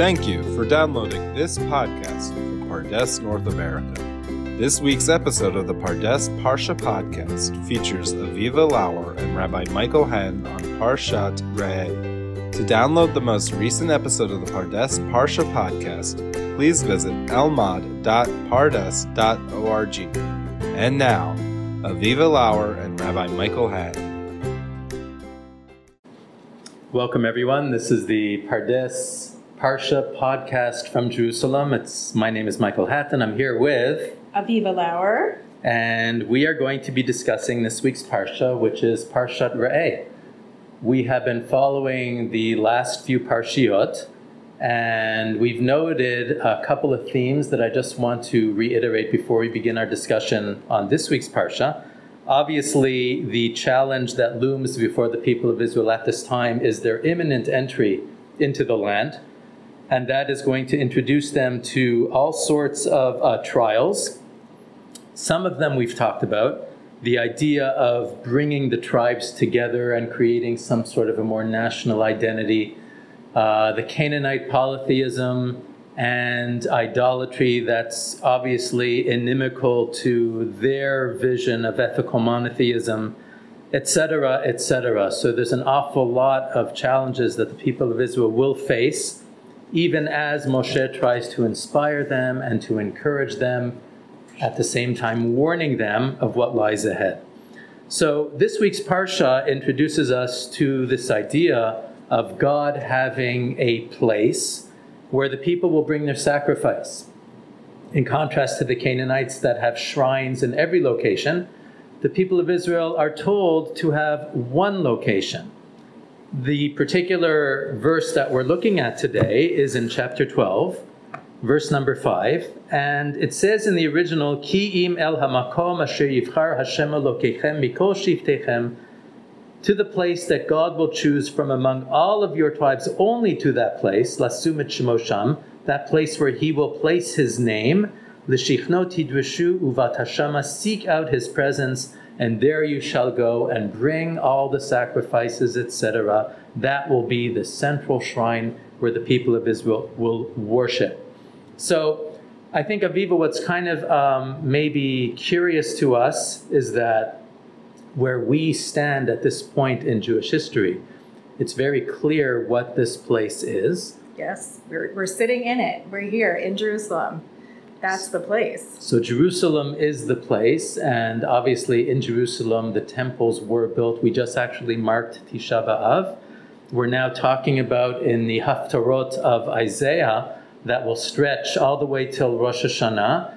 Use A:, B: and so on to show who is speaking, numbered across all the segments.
A: Thank you for downloading this podcast from Pardes North America. This week's episode of the Pardes Parsha podcast features Aviva Lauer and Rabbi Michael Hen on Parshat Re'eh. To download the most recent episode of the Pardes Parsha podcast, please visit elmad.pardes.org. And now, Aviva Lauer and Rabbi Michael Hen.
B: Welcome, everyone. This is the Pardes Parsha podcast from Jerusalem. It's my name is Michael Hattin. I'm here with,
C: Aviva Lauer.
B: and we are going to be discussing this week's Parsha, which is Parshat Re'eh. We have been following the last few Parshiot, and we've noted a couple of themes that I just want to reiterate before we begin our discussion on this week's Parsha. Obviously, the challenge that looms before the people of Israel at this time is their imminent entry into the land, and that is going to introduce them to all sorts of uh, trials. Some of them we've talked about. The idea of bringing the tribes together and creating some sort of a more national identity, uh, the Canaanite polytheism, and idolatry that's obviously inimical to their vision of ethical monotheism, etc., etc. So there's an awful lot of challenges that the people of Israel will face, even as Moshe tries to inspire them and to encourage them, at the same time warning them of what lies ahead. So this week's Parsha introduces us to this idea of God having a place where the people will bring their sacrifice. In contrast to the Canaanites that have shrines in every location, the people of Israel are told to have one location. The particular verse that we're looking at today is in chapter 12, verse number 5, and it says in the original, Ki im el hamakom asher yivchar Hashem Elokechem mikol shiftechem to the place that God will choose from among all of your tribes, only to that place, Lasumit Shemosham, that place where He will place His name, Lishichno Tidrishu Uvatashama, seek out His presence, and there you shall go and bring all the sacrifices, etc. That will be the central shrine where the people of Israel will worship. So, I think Aviva, what's kind of um, maybe curious to us is that where we stand at this point in Jewish history, it's very clear what this place is.
C: Yes, we're, we're sitting in it. We're here in Jerusalem. That's the place.
B: So, Jerusalem is the place, and obviously in Jerusalem the temples were built. We just actually marked Tisha B'Av. We're now talking about in the Haftarot of Isaiah that will stretch all the way till Rosh Hashanah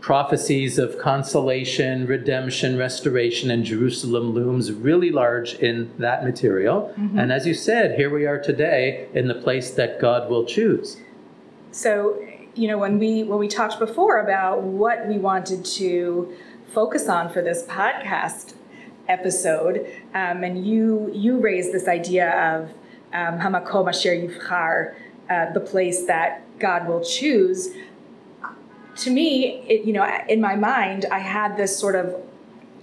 B: prophecies of consolation, redemption, restoration, and Jerusalem looms really large in that material. Mm-hmm. And as you said, here we are today in the place that God will choose.
C: So, you know, when we when we talked before about what we wanted to focus on for this podcast episode, um, and you you raised this idea of um, Hamakom Asher Yivchar, uh, the place that God will choose to me, it, you know, in my mind, I had this sort of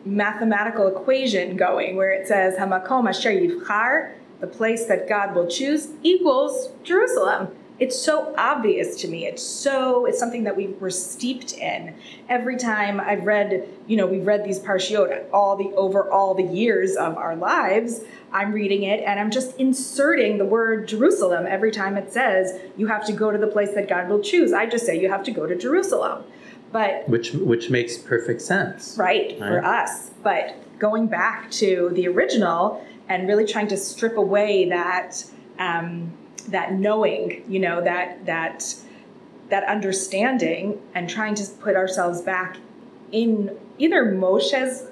C: mathematical equation going where it says Hamakom Asher Yivchar, the place that God will choose, equals Jerusalem. It's so obvious to me. It's so it's something that we were steeped in. Every time I've read, you know, we've read these parshiot all the over all the years of our lives. I'm reading it and I'm just inserting the word Jerusalem every time it says you have to go to the place that God will choose. I just say you have to go to Jerusalem. But
B: which which makes perfect sense.
C: Right, right? for us. But going back to the original and really trying to strip away that um, that knowing, you know, that that that understanding and trying to put ourselves back in either Moshe's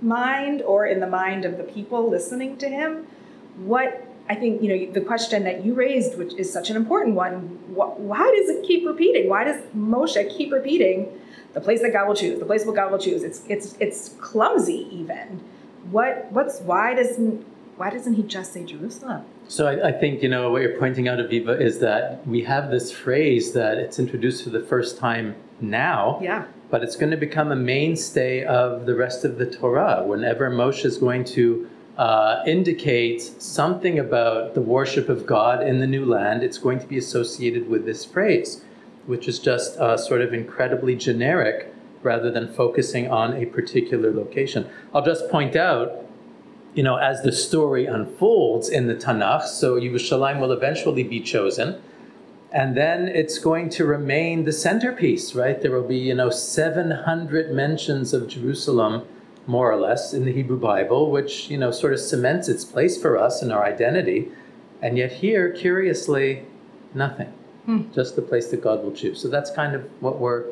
C: mind or in the mind of the people listening to him what i think you know the question that you raised which is such an important one why does it keep repeating? Why does moshe keep repeating the place that god will choose the place that god will choose? It's it's it's clumsy even. What what's why doesn't why doesn't he just say jerusalem
B: so I, I, think you know what you're pointing out, Aviva, is that we have this phrase that it's introduced for the first time now.
C: Yeah
B: but it's going to become a mainstay of the rest of the Torah. Whenever Moshe is going to uh, indicates something about the worship of God in the new land, it's going to be associated with this phrase, which is just uh, sort of incredibly generic rather than focusing on a particular location. I'll just point out, you know, as the story unfolds in the Tanakh, so Yerushalayim will eventually be chosen. And then it's going to remain the centerpiece, right? There will be, you know, 700 mentions of Jerusalem, more or less, in the Hebrew Bible, which, you know, sort of cements its place for us in our identity. And yet here, curiously, nothing. Hmm. Just the place that God will choose. So that's kind of what we're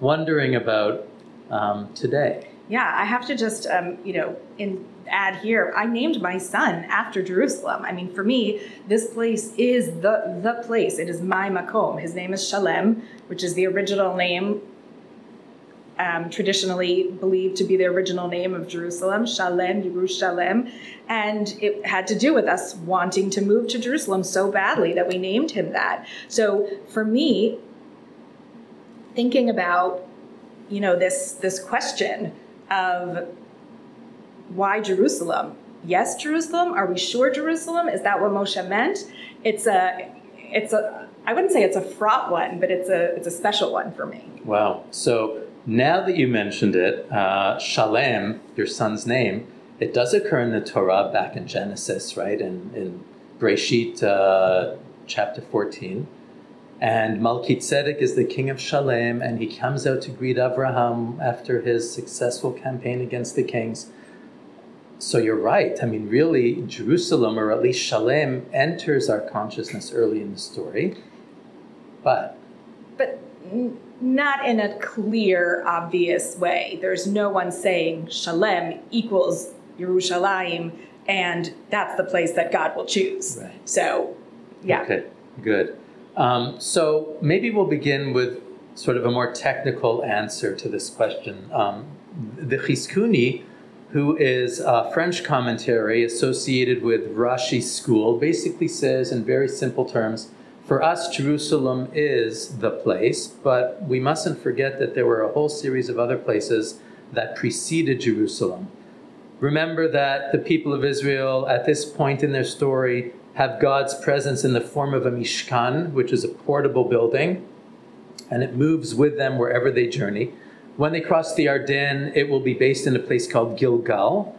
B: wondering about um, today.
C: Yeah, I have to just, um, you know, in, add here. I named my son after Jerusalem. I mean, for me, this place is the the place. It is my makom. His name is Shalem, which is the original name. Um, traditionally believed to be the original name of Jerusalem, Shalem, Yerushalem, and it had to do with us wanting to move to Jerusalem so badly that we named him that. So for me, thinking about, you know, this this question of why Jerusalem? Yes, Jerusalem. Are we sure Jerusalem? Is that what Moshe meant? It's a, it's a. I wouldn't say it's a fraught one, but it's a, it's a special one for me.
B: Wow. So now that you mentioned it, uh, Shalem, your son's name, it does occur in the Torah back in Genesis, right? In in Breshit uh, chapter fourteen. And Malkitzedek is the king of Shalem, and he comes out to greet Abraham after his successful campaign against the kings. So you're right. I mean, really, Jerusalem, or at least Shalem, enters our consciousness early in the story. But.
C: But not in a clear, obvious way. There's no one saying Shalem equals Yerushalayim, and that's the place that God will choose. Right. So, yeah.
B: Okay, good. Um, so maybe we'll begin with sort of a more technical answer to this question. Um, the Chizkuni, who is a French commentary associated with Rashi's school, basically says in very simple terms, for us, Jerusalem is the place, but we mustn't forget that there were a whole series of other places that preceded Jerusalem. Remember that the people of Israel, at this point in their story, have God's presence in the form of a mishkan, which is a portable building, and it moves with them wherever they journey. When they cross the Yarden, it will be based in a place called Gilgal.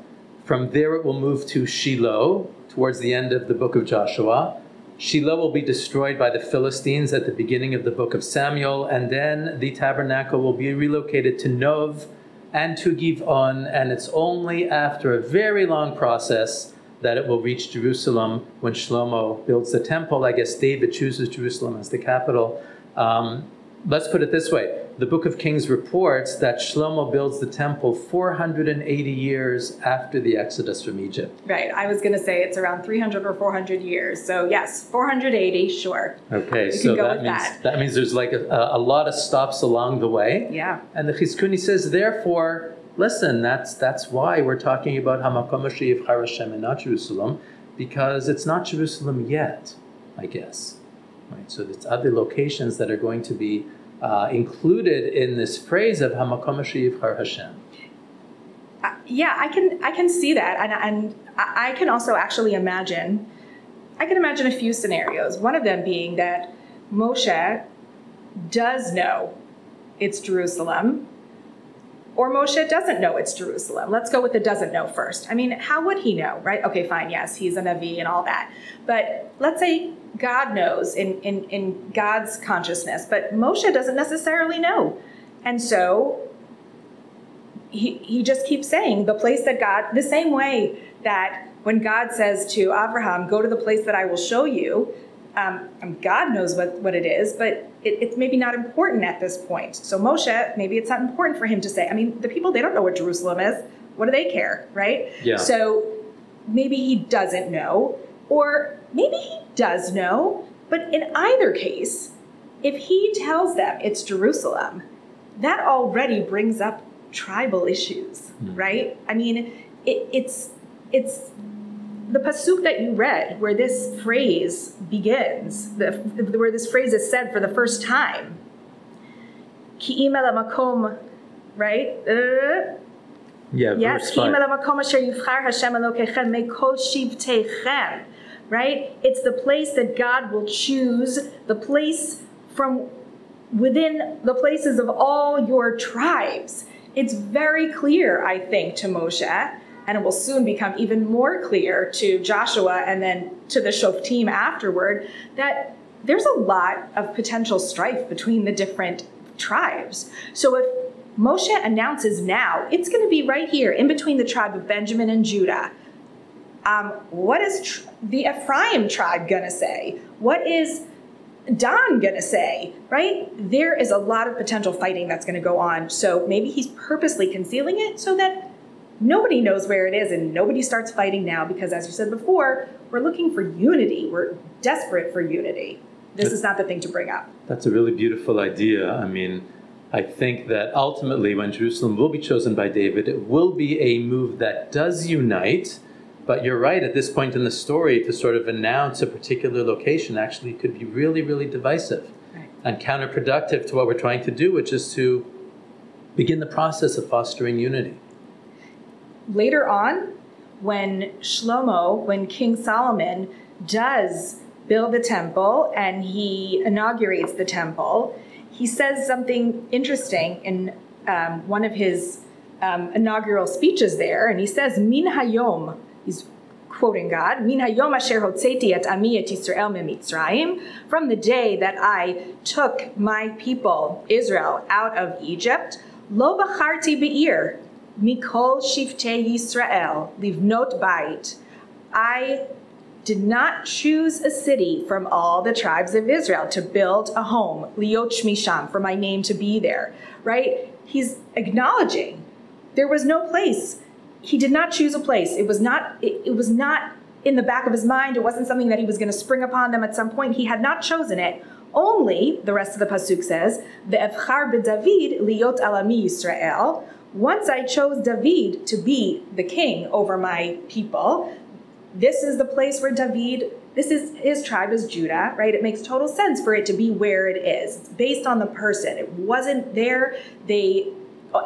B: From there, it will move to Shiloh towards the end of the book of Joshua. Shiloh will be destroyed by the Philistines at the beginning of the book of Samuel, and then the tabernacle will be relocated to Nov and to Givon, and it's only after a very long process that it will reach Jerusalem when Shlomo builds the temple. I guess David chooses Jerusalem as the capital. Um, let's put it this way the book of Kings reports that Shlomo builds the temple 480 years after the exodus from Egypt.
C: Right. I was going to say it's around 300 or 400 years. So, yes, 480, sure.
B: Okay, so that means, that. that. means there's like a, a lot of stops along the way.
C: Yeah.
B: And the Chizkuni says, therefore, listen, that's that's why we're talking about Hamakom Hashiv Harashem and not Jerusalem, because it's not Jerusalem yet, I guess. Right. So it's other locations that are going to be uh, included in this phrase of Hamakom Hashiv Har Hashem.
C: Uh, yeah, I can I can see that, and, and I can also actually imagine. I can imagine a few scenarios. One of them being that Moshe does know it's Jerusalem, or Moshe doesn't know it's Jerusalem. Let's go with the doesn't know first. I mean, how would he know, right? Okay, fine, yes, he's a Navi and all that. But let's say God knows in, in, in God's consciousness, but Moshe doesn't necessarily know. And so he, he just keeps saying the place that God, the same way that when God says to Abraham, go to the place that I will show you, um, God knows what, what it is, but it, it's maybe not important at this point. So Moshe, maybe it's not important for him to say. I mean, the people, they don't know what Jerusalem is. What do they care, right?
B: Yeah.
C: So maybe he doesn't know, or maybe he does know, but in either case, if he tells them it's Jerusalem, that already brings up tribal issues, mm. right? I mean, it, it's it's the pasuk that you read, where this phrase begins, the, where this phrase is said for the first time, ki'im makom, right? Uh,
B: Yeah,
C: Yes,
B: verse
C: "Ki
B: five.
C: asher yivchar Hashem Elokechem mekol shivtechem." Right? It's the place that God will choose, the place from within the places of all your tribes. It's very clear, I think, to Moshe, and it will soon become even more clear to Joshua and then to the Shoftim afterward, that there's a lot of potential strife between the different tribes. So if Moshe announces now, it's going to be right here in between the tribe of Benjamin and Judah. Um, what is tr- the Ephraim tribe going to say? What is Dan going to say? Right? There is a lot of potential fighting that's going to go on. So maybe he's purposely concealing it so that nobody knows where it is and nobody starts fighting now because, as you said before, we're looking for unity. We're desperate for unity. This is not the thing to bring up.
B: That's a really beautiful idea. I mean, I think that ultimately, when Jerusalem will be chosen by David, it will be a move that does unite. But you're right, at this point in the story, to sort of announce a particular location actually could be really, really divisive
C: Right.
B: and counterproductive to what we're trying to do, which is to begin the process of fostering unity.
C: Later on, when Shlomo, when King Solomon does build the temple and he inaugurates the temple, he says something interesting in um, one of his um, inaugural speeches there, and he says, "Min hayom." He's quoting God, "Min hayom asher hotzeti et ami et Yisrael mimitzrayim." From the day that I took my people Israel out of Egypt, lo bacharti be'ir mikol shiftei Yisrael livnot bait. I did not choose a city from all the tribes of Israel to build a home, liot shmisham, for my name to be there, right? He's acknowledging there was no place. He did not choose a place. It was not, it, it was not in the back of his mind. It wasn't something that he was going to spring upon them at some point. He had not chosen it. Only, the rest of the pasuk says, the "Ve'evchar b'David liot alami Yisrael." Once I chose David to be the king over my people, this is the place where David, this is his tribe is Judah, right? It makes total sense for it to be where it is. It's based on the person. It wasn't there. They,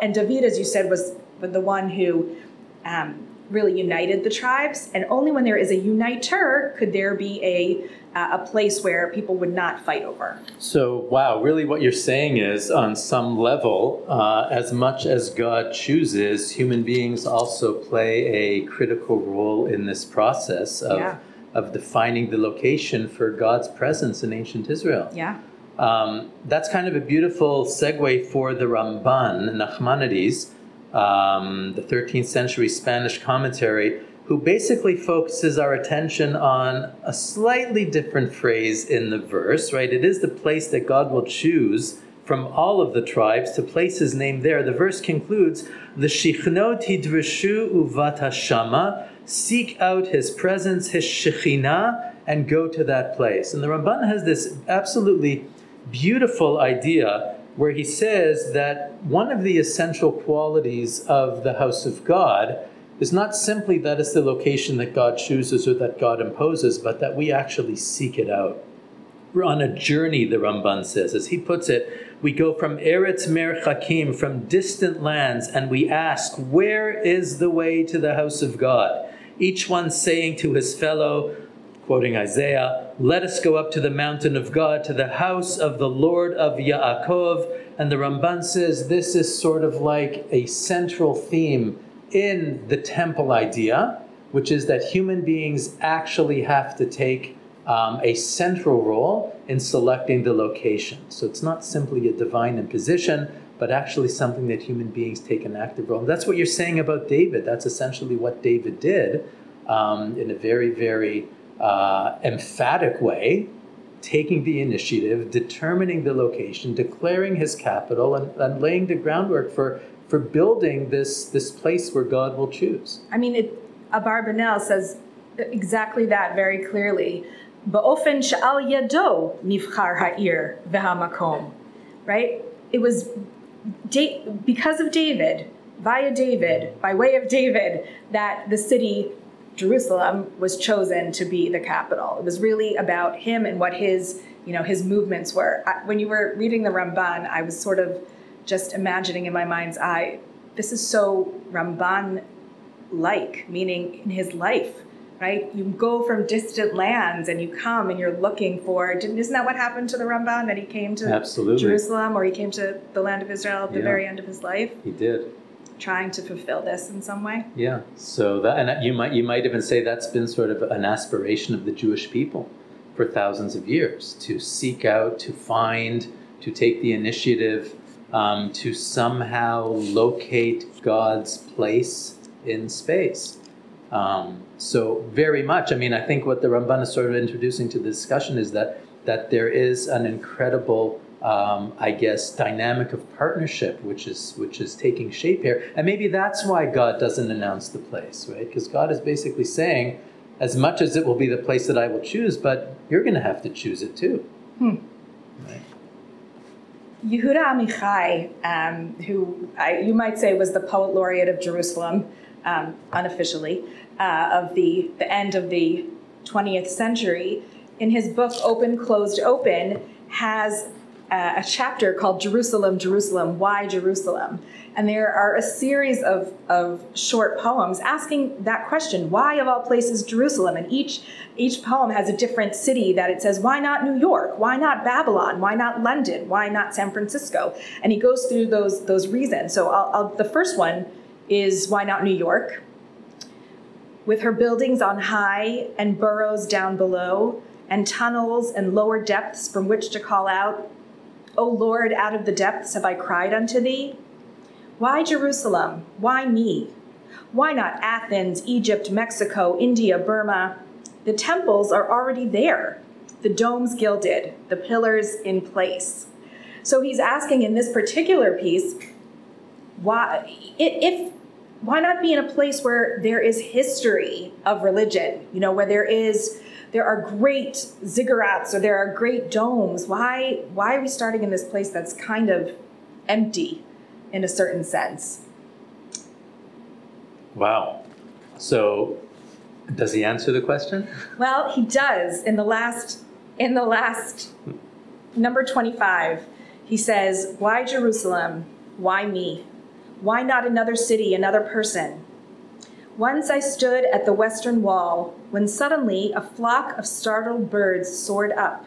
C: and David, as you said, was the one who um, really united the tribes. And only when there is a uniter could there be a uh, a place where people would not fight over.
B: So, wow, really what you're saying is on some level, uh, as much as God chooses, human beings also play a critical role in this process of,
C: Yeah.
B: of defining the location for God's presence in ancient Israel.
C: Yeah.
B: Um, that's kind of a beautiful segue for the Ramban, Nachmanides, um, the 13th century Spanish commentary, who basically focuses our attention on a slightly different phrase in the verse, right? It is the place that God will choose from all of the tribes to place his name there. The verse concludes, the shichnot hidreshu uvata shama, seek out his presence, his shekhinah, and go to that place. And the Ramban has this absolutely beautiful idea where he says that one of the essential qualities of the house of God is not simply that it's the location that God chooses or that God imposes, but that we actually seek it out. We're on a journey, the Ramban says. As he puts it, we go from Eretz Merchakim, from distant lands, and we ask, Where is the way to the house of God? Each one saying to his fellow, quoting Isaiah, Let us go up to the mountain of God, to the house of the Lord of Yaakov. And the Ramban says this is sort of like a central theme in the temple idea, which is that human beings actually have to take um, a central role in selecting the location. So it's not simply a divine imposition, but actually something that human beings take an active role. That's what you're saying about David. That's essentially what David did um, in a very, very uh, emphatic way, taking the initiative, determining the location, declaring his capital, and, and laying the groundwork for, for building this, this place where God will choose.
C: I mean, it, Abarbanel says exactly that very clearly. Ba'ofen sha'al yado nivchar ha'ir v'hamakom. Right? It was da- because of David, via David, by way of David, that the city Jerusalem was chosen to be the capital. It was really about him and what his, you know, his movements were. I, when you were reading the Ramban, I was sort of just imagining in my mind's eye this is so Ramban like, meaning in his life, right? You go from distant lands and you come and you're looking for, didn't, isn't that what happened to the Ramban? That he came to
B: Absolutely.
C: Jerusalem or he came to the land of Israel at the
B: Yeah.
C: very end of his life,
B: He did.
C: Trying to fulfill this in some way?
B: Yeah. So that, and you might you might even say that's been sort of an aspiration of the Jewish people for thousands of years to seek out, to find, to take the initiative, um, to somehow locate God's place in space. Um, so very much. I mean, I think what the Ramban is sort of introducing to the discussion is that that there is an incredible, um, I guess, dynamic of partnership which is which is taking shape here, and maybe that's why God doesn't announce the place, right? Because God is basically saying, as much as it will be the place that I will choose, but you're going to have to choose it too.
C: Hmm.
B: Right?
C: Yehuda Amichai, um, who I, you might say was the poet laureate of Jerusalem, um, unofficially, uh, of the, the end of the 20th century, in his book Open, Closed, Open, has uh, a chapter called Jerusalem, Jerusalem, Why Jerusalem? And there are a series of, of short poems asking that question why, of all places, Jerusalem? And each, each poem has a different city that it says, why not New York? Why not Babylon? Why not London? Why not San Francisco? And he goes through those, those reasons. So I'll, I'll, the first one is why not New York? With her buildings on high and burrows down below, and tunnels and lower depths from which to call out, O Lord, out of the depths have I cried unto thee. Why Jerusalem? Why me? Why not Athens, Egypt, Mexico, India, Burma? The temples are already there, the domes gilded, the pillars in place. So he's asking in this particular piece, why if why not be in a place where there is history of religion, you know, where there is there are great ziggurats or there are great domes. Why why are we starting in this place that's kind of empty in a certain sense?
B: Wow. So, does he answer the question?
C: Well, he does in the last in the last number 25. He says, "Why Jerusalem? Why me? Why not another city, another person?" Once I stood at the western wall when suddenly a flock of startled birds soared up,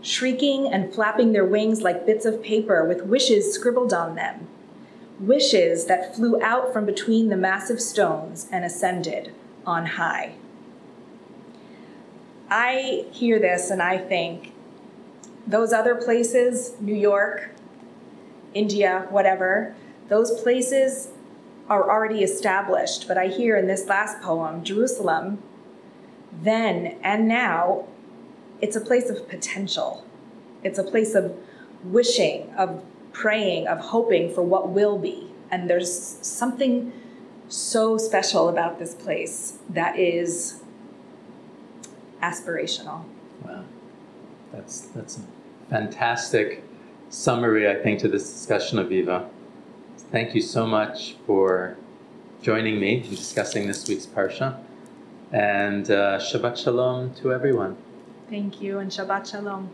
C: shrieking and flapping their wings like bits of paper with wishes scribbled on them. Wishes that flew out from between the massive stones and ascended on high. I hear this and I think those other places, New York, India, whatever, those places are already established. But I hear in this last poem, Jerusalem, then and now, it's a place of potential. It's a place of wishing, of praying, of hoping for what will be. And there's something so special about this place that is aspirational.
B: Wow, that's that's a fantastic summary, I think, to this discussion, Aviva. Thank you so much for joining me in discussing this week's parsha, and uh, Shabbat Shalom to everyone.
C: Thank you and Shabbat Shalom.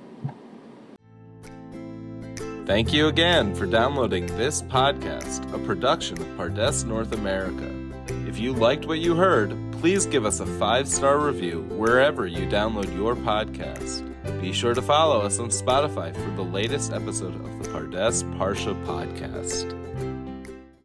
A: Thank you again for downloading this podcast, a production of Pardes North America. If you liked what you heard, please give us a five star review wherever you download your podcast. Be sure to follow us on Spotify for the latest episode of the Pardes Parsha podcast.